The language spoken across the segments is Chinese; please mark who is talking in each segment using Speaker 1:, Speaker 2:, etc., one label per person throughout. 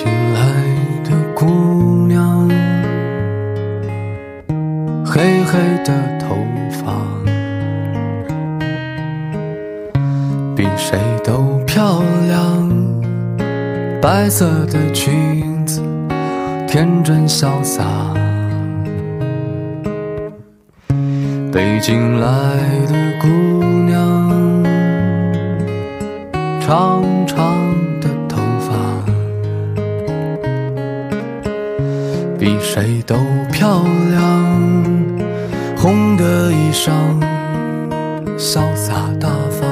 Speaker 1: 新来的姑娘黑黑的头发比谁都漂亮白色的裙子天真潇洒北京来的姑娘长长比谁都漂亮。红的衣裳，潇洒大方。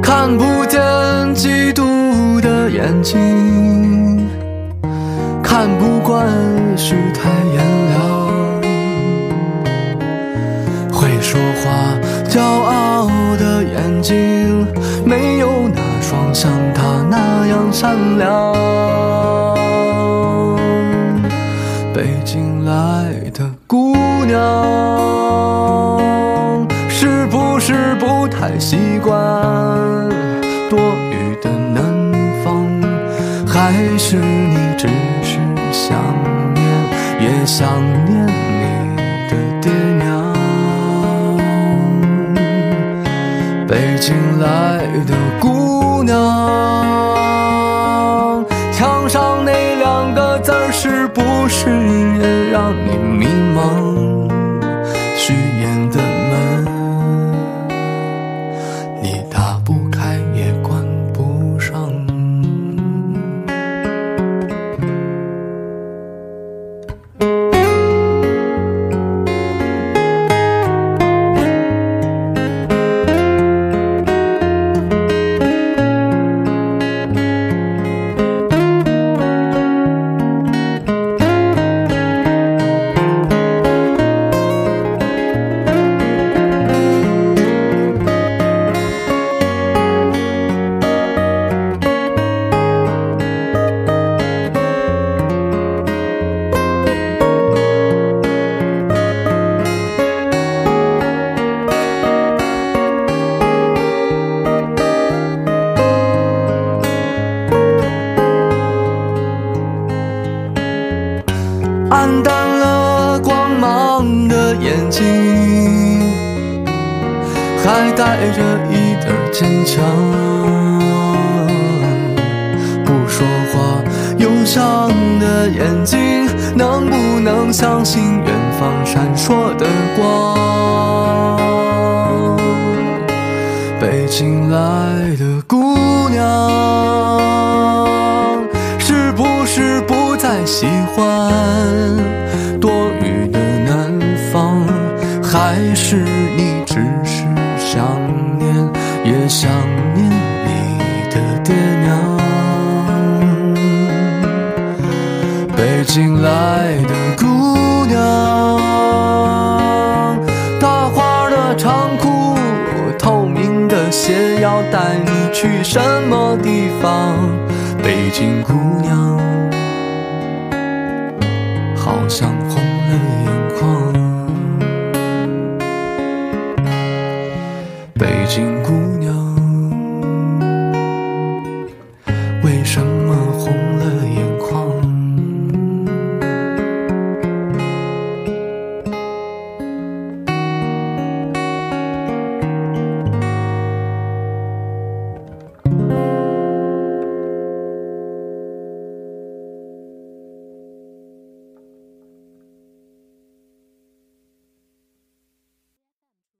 Speaker 1: 看不见嫉妒的眼睛，看不惯世态炎凉。会说话、骄傲的眼睛，没有那双像善良。北京来的姑娘，是不是不太习惯多雨的南方？还是你只是想念，也想念你的爹娘？北京来的姑娘，是不是也让你迷茫？淡了光芒的眼睛，还带着一点坚强。不说话忧伤的眼睛，能不能相信远方闪烁的光？北京来的姑娘，喜欢多雨的南方？还是你只是想念，也想念你的爹娘？北京来的姑娘，大花的长裤，透明的鞋，要带你去什么地方？北京姑娘，像红了眼眶。北京故。